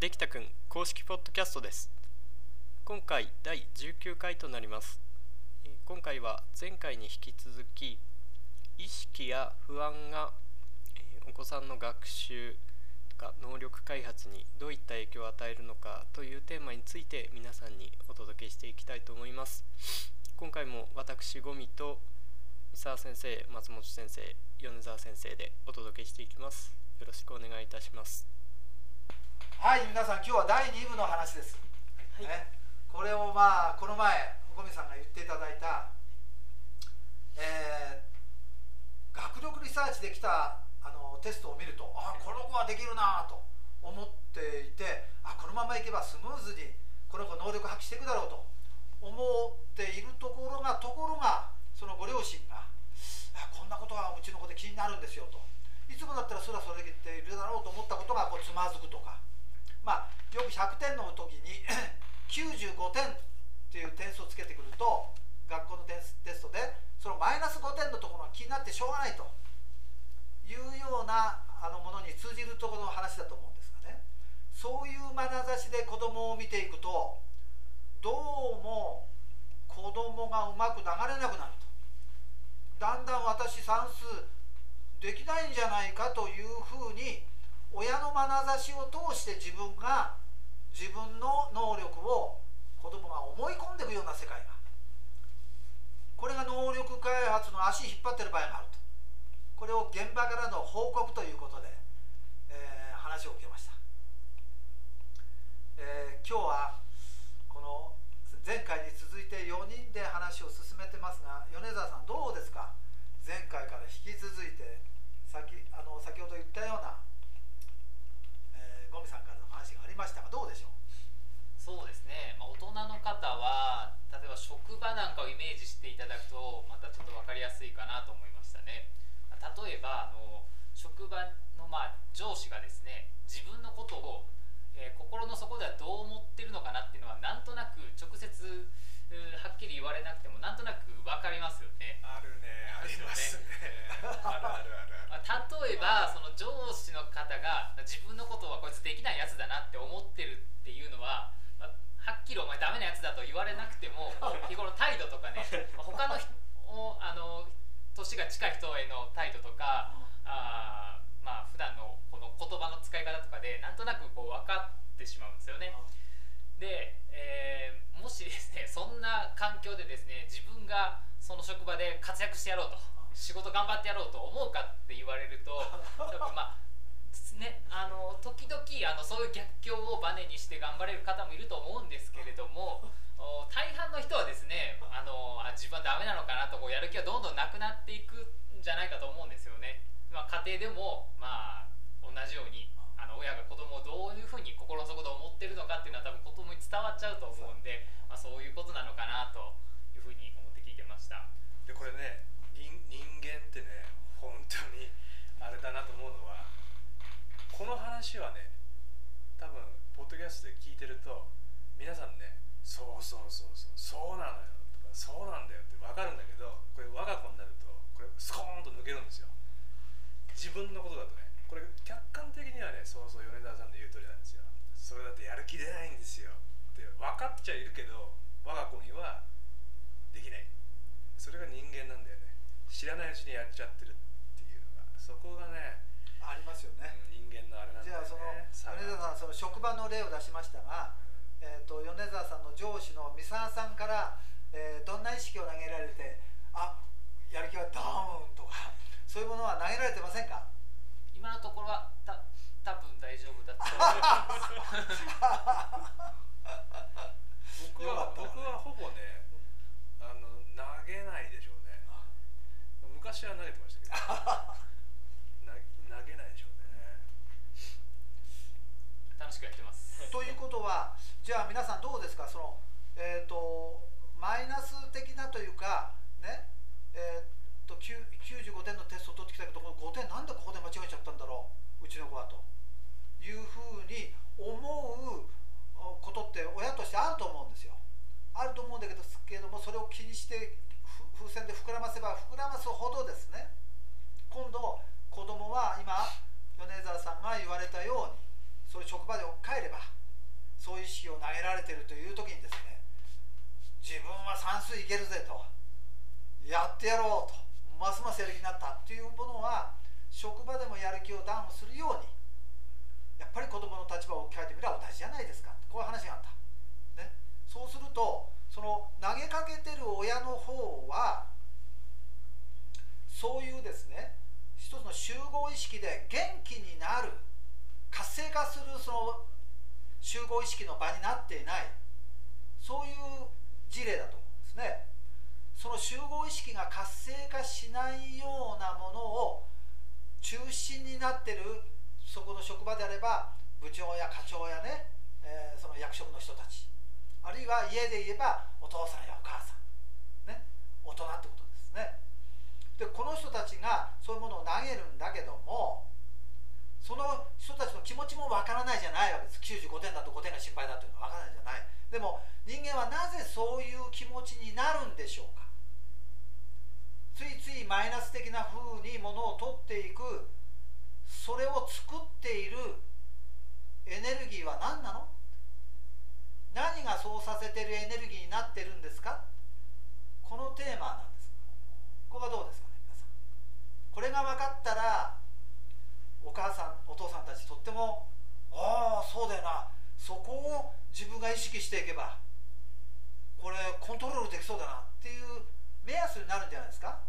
できたくん公式ポッドキャストです。今回第19回となります。今回は前回に引き続き意識や不安が、お子さんの学習とか能力開発にどういった影響を与えるのかというテーマについて皆さんにお届けしていきたいと思います。今回も私ゴミと三沢先生松本先生米沢先生でお届けしていきます。よろしくお願いいたします。はい皆さん今日は第2部の話です、ね、これをまあこの前ゴミさんが言っていただいた、えー学力リサーチできたあのテストを見るとあこの子はできるなと思っていてあこのままいけばスムーズにこの子能力発揮していくだろうと思っているところがところがそのご両親があこんなことがうちの子で気になるんですよと。いつもだったらそらそれでいるだろうと思ったことがこうつまずくとかまあよく100点の時に 95点っていう点数をつけてくると学校のテステストでそのマイナス5点のところが気になってしょうがないと。いうようなあのものに通じるところの話だと思うんですがね。そういう眼差しで子供を見ていくとどうも子供がうまく流れなくなると。だんだん私算数できないんじゃないかというふうに親の眼差しを通して自分が自分の能力を子供が思い込んでいくような世界が。これが能力開発の足引っ張ってる場合があると。これを現場からの報告ということで、えー話を受けました、えー今日はこの前回に続いて4人で話を進めてますが米沢さんどうですか前回から引き続いて先あの先ほど言ったような、えーゴミさんからの話がありましたがどうでしょうそうですね、まあ、大人の方は例えば職場なんかをイメージしていただくとまたちょっと分かりやすいかなと思いましたねまあ例えばあの職場のまあ上司がですね自分のことを、えー心の底ではどう思ってるのかなっていうのはなんとなく直接うーはっきり言われなくてもなんとなく分かりますよねあるね、ありますね。あるあるあるあまあ例えばその上司が自分のことはこいつできないやつだなって思ってるっていうのは、まあはっきりお前ダメなやつだと言われなくても 日頃態度とかねまあ 他の人をあの年が近い人への態度とかあーまあ普段のこの言葉の使い方とかでなんとなくこう分かってしまうんですよね。で、えーもしですね そんな環境でですね自分がその職場で活躍してやろうと仕事頑張ってやろうと思うかって言われると多分まあねあの時々あのそういう逆境をバネにして頑張れる方もいると思うんですけれども お大半の人はですねあのあ自分はダメなのかなとこうやる気がどんどんなくなっていくんじゃないかと思うんですよね。まあ、家庭でもまあ同じようにあの親が子供をどういうふうに心の底で思ってるのかっていうのは多分子供に伝わっちゃうと思うんで、まあ、そういうことなのかなというふうに思って聞いてました。る。で、これね、人人間ってね、本当にあれだなと思うのは、この話はね、多分ポッドキャストで聞いてると、皆さんね、そうそうそうそう、そうなのよとか、そうなんだよって分かるんだけど、これ我が子になると、これスコーンと抜けるんですよ。自分のことだとね、これ客観的にはね、そうそう、米沢さんの言う通りなんですよ。それだってやる気出ないんですよって分かっちゃいるけど、我が子にはできない。それが人間なんだよね。知らないうちにやっちゃってるっていうのが、そこがね、ありますよね、人間のあれなんだよじゃあその米沢さんその職場の例を出しましたが、えー、と米沢さんの上司の三沢さんから、えーどんな意識を投げられてあやる気がダウンとかそういうものは投げられてませんか？今のところはた多分大丈夫だと思います。僕はよかった僕はほぼね、あの投げないでしょうね。昔は投げてましたけど、な投げないでしょうね。楽しくやってます。ということはじゃあ皆さんどうですかその、えー、とマイナス的なというかねえー、と9 95点のテストを取ってきたけどこの5点なんでここで間違えちゃったんだろううちの子はというふうに思うおことって親としてあると思うんですよ。あると思うんだけどけれどもそれを気にしてふ風船で膨らませば膨らますほどですね今度子供は今米沢さんが言われたようにそういう職場で帰ればてるという時にですね自分は算数いけるぜとやってやろうとますますやる気になったっていうものは職場でもやる気をダウンするようにやっぱり子供の立場を置き換えてみれば同じじゃないですか。こういう話があった、ね、そうするとその投げかけてる親の方はそういうですね一つの集合意識で元気になる活性化するその集合意識の場になっていない。そういう事例だと思うんですね。その集合意識が活性化しないようなものを中心になってるそこの職場であれば部長や課長やね、えーその役職の人たち。あるいは家で言えばお父さんやお母さん。ね。大人ってことですね。でこの人たちがそういうものを投げるんだけどもその人たちの気持ちもわからないじゃないわけです。95点だと5点が心配だというのはわからないじゃない。でも人間はなぜそういう気持ちになるんでしょうか？ついついマイナス的な風にものを取っていく。それを作っているエネルギーは何なの？何がそうさせてるエネルギーになってるんですか？このテーマなんです。ここがどうですかね皆さん。これが分かったらお母さんお父さんたちとってもああそうだよな。そこを自分が意識していけばこれコントロールできそうだなっていう目安になるんじゃないですか。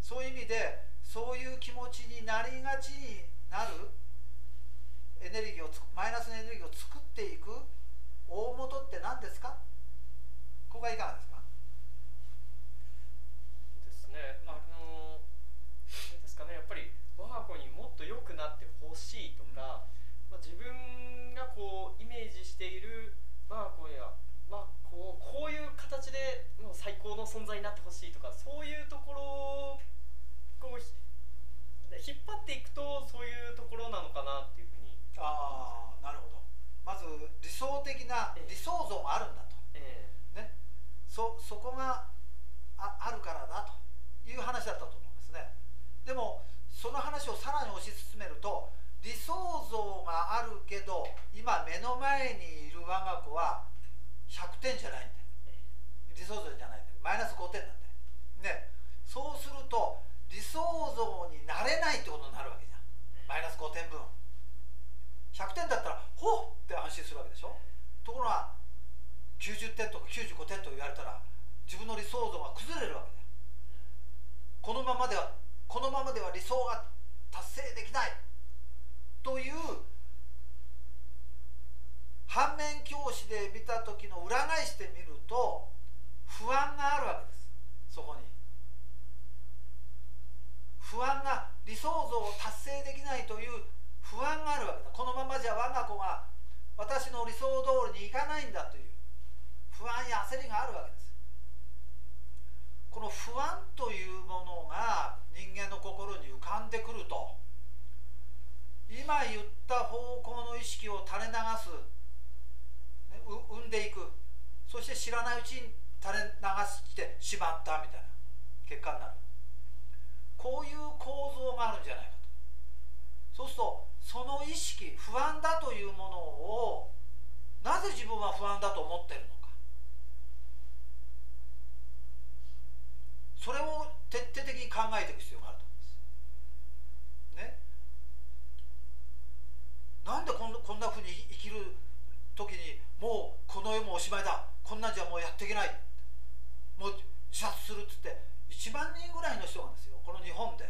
そういう意味でそういう気持ちになりがちになるエネルギーをマイナスのエネルギーを作っていく大元って何ですかここがいかがですかですねあのあれですかねやっぱり我が子にもっと良くなってほしいとか、まあ、自分がこうイメージしている我が子や、まあ、こうこういう形でもう最高の存在になってほしいとかそういうところをこうひ引っ張っていくとそういうところなのかなっていうふうに、ああなるほどまず理想的なええ理想像があるんだとえね、そそこがああるからだという話だったと思うんですね。でもその話をさらに推し進めると理想像があるけど今目の前にいる我が子は100点じゃないんだ理想像じゃないんだマイナス5点なんだよ。ね。そうすると理想像になれないってことになるわけじゃん。マイナス5点分。100点だったらほっって安心するわけでしょ。ところが90点とか95点と言われたら自分の理想像が崩れるわけだこのままではこのままでは理想が達成できない。という反面教師で見た時の裏返してみると不安があるわけです。そこに。不安が理想像を達成できないという不安があるわけだ。このままじゃ我が子が私の理想通りにいかないんだという不安や焦りがあるわけです。この不安というものが人間の心に浮かんでくると今言った方向の意識を垂れ流す、ね、生んでいくそして知らないうちに垂れ流してしまったみたいな結果になる。こういう構造があるんじゃないかと。そうするとその意識不安だというものをなぜ自分は不安だと思ってるのかそれを徹底的に考えていく必要があると思うんですねなんでこんなこんなふうに生きる時にもうこの世もおしまいだこんなんじゃもうやっていけないもう自殺するっつって1万人ぐらいの人がですよこの日本で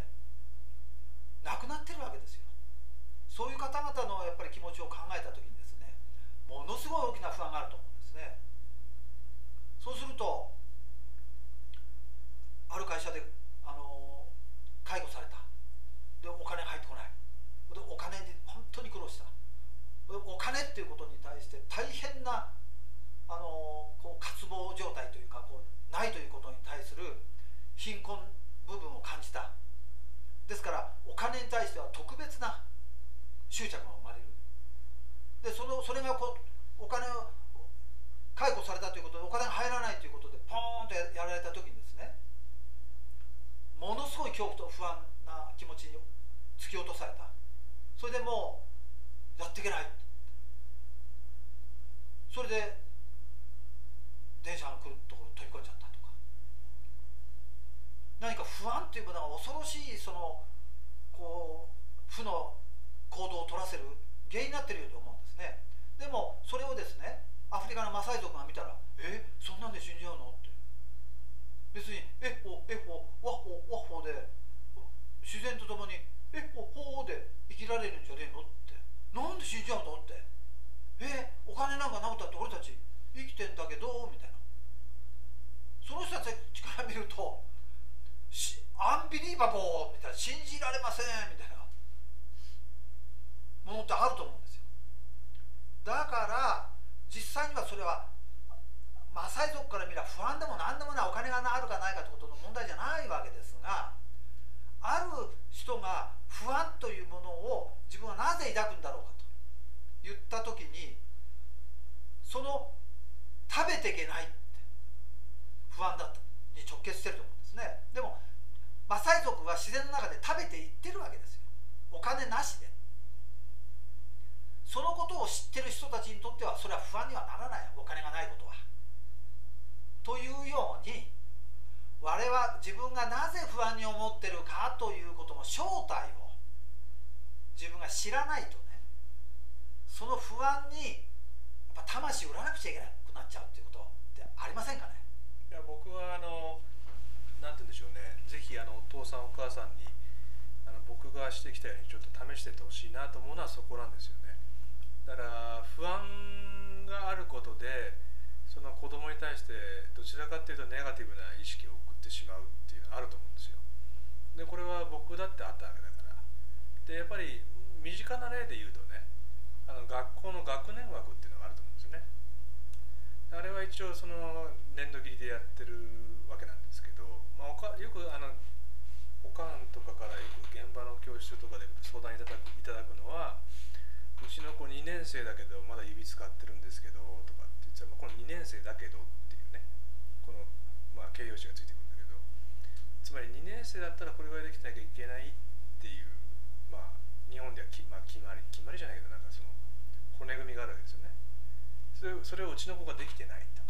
亡くなってるわけですよそういう方々のやっぱり気持ちを考えた時にですねものすごい大きな不安があると思うんですねそうするとある会社で、あの介護されたでお金入ってこないでお金に本当に苦労したでお金っていうことに対して大変な、あのこう渇望状態というかこうないということに対する貧困部分を感じたですからお金に対しては特別な執着が生まれるでそのそれがこうお金を解雇されたということでお金が入らないということでポーンとやられた時にですねものすごい恐怖と不安な気持ちに突き落とされた。それでもうやっていけない。それで電車が来るところに飛び込んじゃったとか。何か不安というものが恐ろしいそのこう負の行動を取らせる原因になってるように思うんですね。でもそれをですねアフリカのマサイ族が見たら「えそんなんで死んじゃうの?」って別に「えほえほわっほわっほ」で自然とともに「えほほ」で生きられるんじゃねえのって。なんで死んじゃうのって。えお金なんかなくたって俺たち生きてんだけどみたいな。その人たちから見るとしアンビリーバボーみたいな。信じられませんみたいな。ものってあると思うんですよ。だから実際にはそれはマサイ族から見れば不安でも何でもないお金があるかないかってことの問題じゃないわけですがある人が不安というものを自分はなぜ抱くんだろうかと言った時にその食べていけないって不安だったに直結してると思うんですね。でもマサイ族は自然の中で食べていってるわけですよ。お金なしで。そのことを知ってる人たちにとってはそれは不安にはならない。お金がないことは。というように我々自分がなぜ不安に思ってるかということの正体を自分が知らないとねその不安にやっぱ魂売らなくちゃいけなくなっちゃうっていうことってありませんかね？いや僕はあのなんて言うんでしょうね。ぜひあのお父さんお母さんにあの僕がしてきたようにちょっと試しててほしいなと思うのはそこなんですよね。だから不安があることでその子供に対してどちらかっていうとネガティブな意識を送ってしまうっていうのはあると思うんですよ。でこれは僕だってあったわけだから。でやっぱり身近な例で言うとねあの学校の学年枠っていうのがあると思うんですよね。あれは一応その年度切りでやってるわけなんですけど、まあ、おかよくあのおかんとかからよく現場の教室とかで相談いただくいただくのはうちの子2年生だけどまだ指使ってるんですけどとかって言ってたら、まあこの2年生だけどっていうね。この、まあ、形容詞がついてくるんだけど。つまり2年生だったらこれぐらいできなきゃいけないっていうまあ日本ではき、まあ、決まり決まりじゃないけどなんかその骨組みがあるわけですよね。それそれをうちの子ができてないと。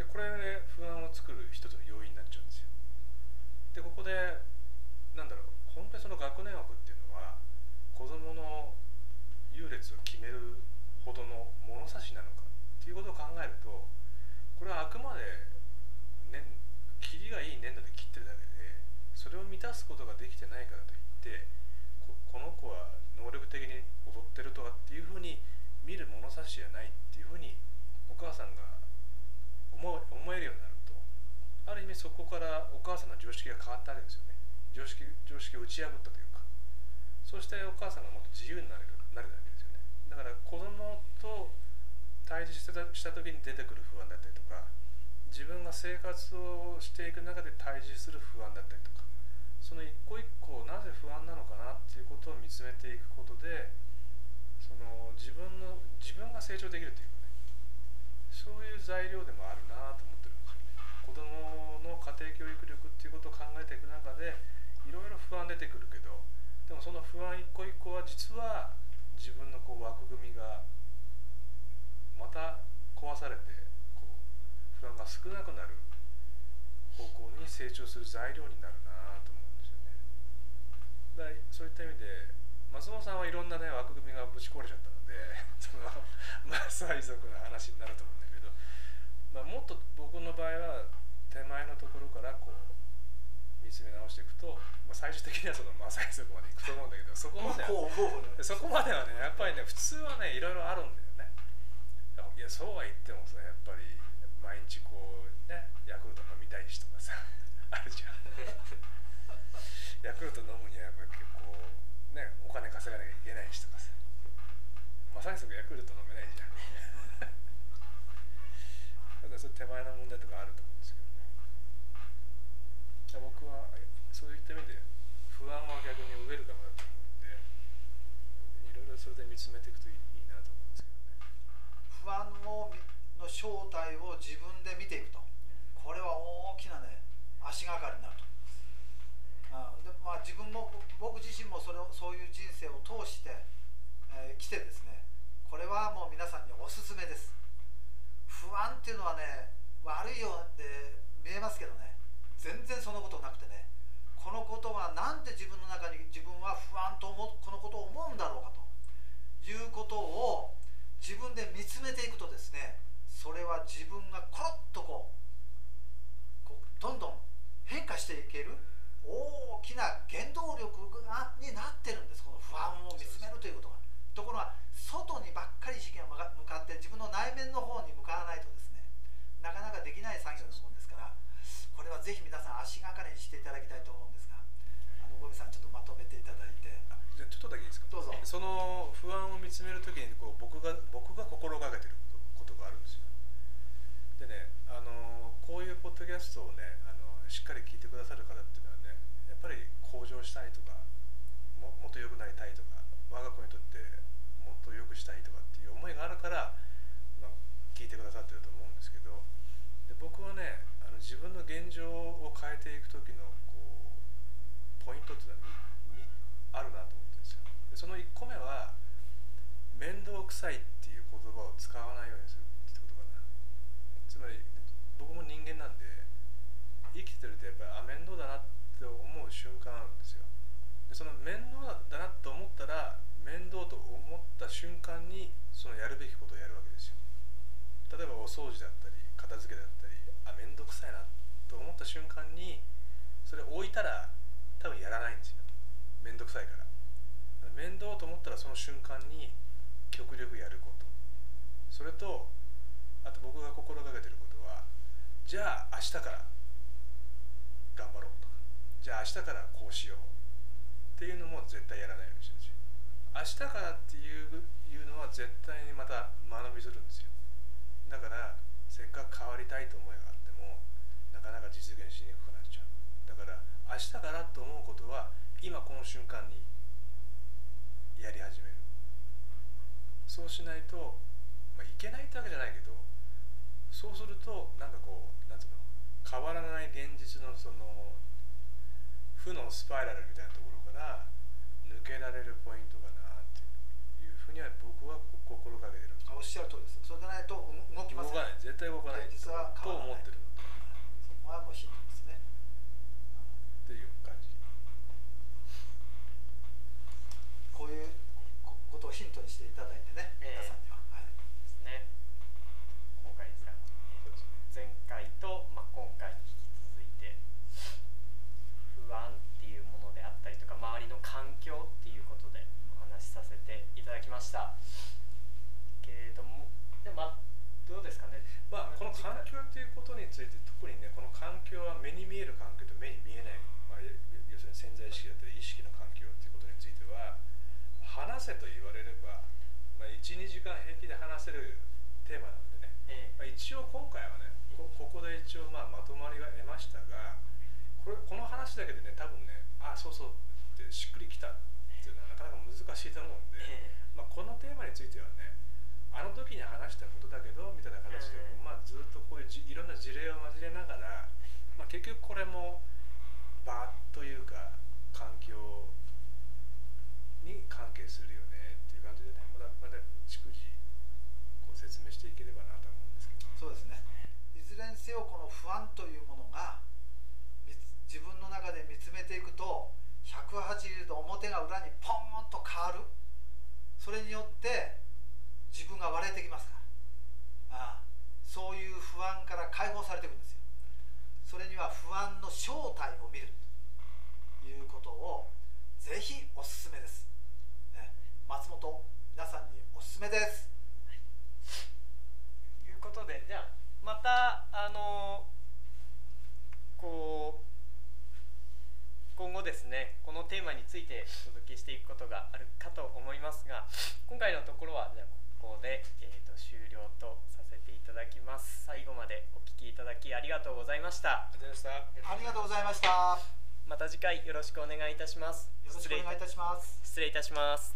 でこれで不安を作る一つの要因になっちゃうんですよ。でここでなんだろう。本当にその学年枠っていうのは子どもの優劣を決めるほどの物差しなのか。っていうことを考えるとこれはあくまで、ね、切りがいい粘土で切ってるだけでそれを満たすことができてないからといってこの子は能力的に踊ってるとかっていうふうに見る物差しじゃないっていうふうにお母さんが思思えるようになるとある意味そこからお母さんの常識が変わったわけですよね。常識常識を打ち破ったというかそしてお母さんがもっと自由になれるなるわけですよね。だから子供と対峙したした時に出てくる不安だったりとか自分が生活をしていく中で対峙する不安だったりとかその一個一個なぜ不安なのかなっていうことを見つめていくことでその自分の自分が成長できるというかねそういう材料でもあるなと思ってるんですよね。子どもの家庭教育力っていうことを考えていく中でいろいろ不安出てくるけどでもその不安一個一個は実は自分のこう枠組みがまた壊されてこう不安が少なくなる方向に成長する材料になるなと思うんですよね。だそういった意味で松本さんはいろんなね枠組みがぶち壊れちゃったので そのマサイ族の話になると思うんだけど、まあ、もっと僕の場合は手前のところからこう見つめ直していくと、まあ、最終的にはそのマサイ族までいくと思うんだけどそこまではそこまではねやっぱりね普通はねいろいろあるんだいやそうは言ってもさやっぱり毎日こうねヤクルト飲みたいしとかさ あるじゃん。ヤクルト飲むにはやっぱり結構ねお金稼がなきゃいけないしとかさまさにそこヤクルト飲めないじゃん。だ からそれ手前の問題とかあると思うんですけどね。僕はそういった意味で不安は逆にウェルカムだと思うんでいろいろそれで見つめていくといいいいなと思うんですけどね不安をの正体を自分で見ていくと。これは大きなね足がかりになると。あでまあ自分も僕自身もそれをそういう人生を通して、えー来てですねこれはもう皆さんにおすすめです。不安っていうのはね悪いようで見えますけどね全然そんなことなくてねこのことがなんで自分の中に自分は不安と思うこのことを思うんだろうかということを自分で見つめていくとですねそれは自分がコロッとこうこうどんどん変化していける大きな原動力がになってるんですこの不安を見つめるということがところが外にばっかり意識が向か向かって自分の内面の方に向かわないとですねなかなかできない作業なもんですからこれはぜひ皆さん足がかりにしていただきたいと思うんですがあのゴミさんちょっとまとめていただいてあじゃあちょっとだけいいですかどうぞその不安を見つめるときにこう僕が僕が心がけてることことがあるんですよでねあのこういうポッドキャストをねあのしっかり聞いてくださる方っていうのはねやっぱり向上したいとかももっと良くなりたいとか我が子にとってもっと良くしたいとかっていう思いがあるから、まあ、聞いてくださってると思うんですけどで僕はねあの自分の現状を変えていく時のこうポイントっていうのはあるなと思ってるんですよ。でその1個目は面倒くさいっていう言葉を使わないようにするってことかなつまり僕も人間なんで生きてるとやっぱりあ面倒だなって思う瞬間あるんですよ。でその面倒だなと思ったら面倒と思った瞬間にそのやるべきことをやるわけですよ。例えばお掃除だったり片付けだったりあ面倒くさいなと思った瞬間にそれ置いたら多分やらないんですよ。面倒くさいから。面倒と思ったらその瞬間に極力やること。それとあと僕が心がけてることはじゃあ明日から頑張ろうとか。じゃあ明日からこうしよう。っていうのも絶対やらないようにしてるんですよ。明日からっていういうのは絶対にまた間延びするんですよ。だからせっかく変わりたいと思いがあもなかなか実現しにくくなっちゃう。だから明日からと思うことは今この瞬間にやり始める。そうしないと、まあ、いけないってわけじゃないけどそうするとなんかこうなんつうの変わらない現実のその負のスパイラルみたいなところから抜けられるポイントかなっていうふうには僕は心がけてるおっしゃる通りです。それでないとう動きません。動かない。絶対動かない現実はと変わらない思ってるはもうヒントですね。っていう感じ。こういうこことをヒントにしていただいてね、ええ。皆さんには、はい、ですね今回ですが、えーと前回と、まあ、今回に引き続いて不安っていうものであったりとか周りの環境っていうことでお話しさせていただきましたけれどもでもまあどうですかねまあ、この環境っていうことについて特にねこの環境は目に見える環境と目に見えない、まあ、要要するに潜在意識だったり意識の環境っていうことについては話せと言われれば、まあ、12時間平気で話せるテーマなんでね、えまあ、一応今回はねこここで一応まあまとまりは得ましたがこれこの話だけでね多分ねあそうそうってしっくりきたっていうのはなかなか難しいと思うんで、えまあ、このテーマについてはねあの時に話したことだけどみたいな形で、うんまあ、ずっとこういうじいろんな事例を交えながら、まあ、結局これも場というか環境に関係するよねっていう感じでねまだまだ逐次こう説明していければなと思うんですけど。そうですね。いずれにせよこの不安というものが自分の中で見つめていくと180度表が裏にポーンと変わる。それによって自分が割れてきますから。ああそういう不安から解放されていくんですよ。それには不安の正体を見るということをぜひおすすめです、ね、松本皆さんにおすすめです。ということでじゃあまたあのこう今後ですねこのテーマについてお届けしていくことがあるかと思いますが今回のところはじゃあここで、えー、と終了とさせていただきます最後までお聞きいただきありがとうございましたありがとうございました。ありがとうございました。また次回よろしくお願いいたします。よろしくお願いいたします。失礼いたします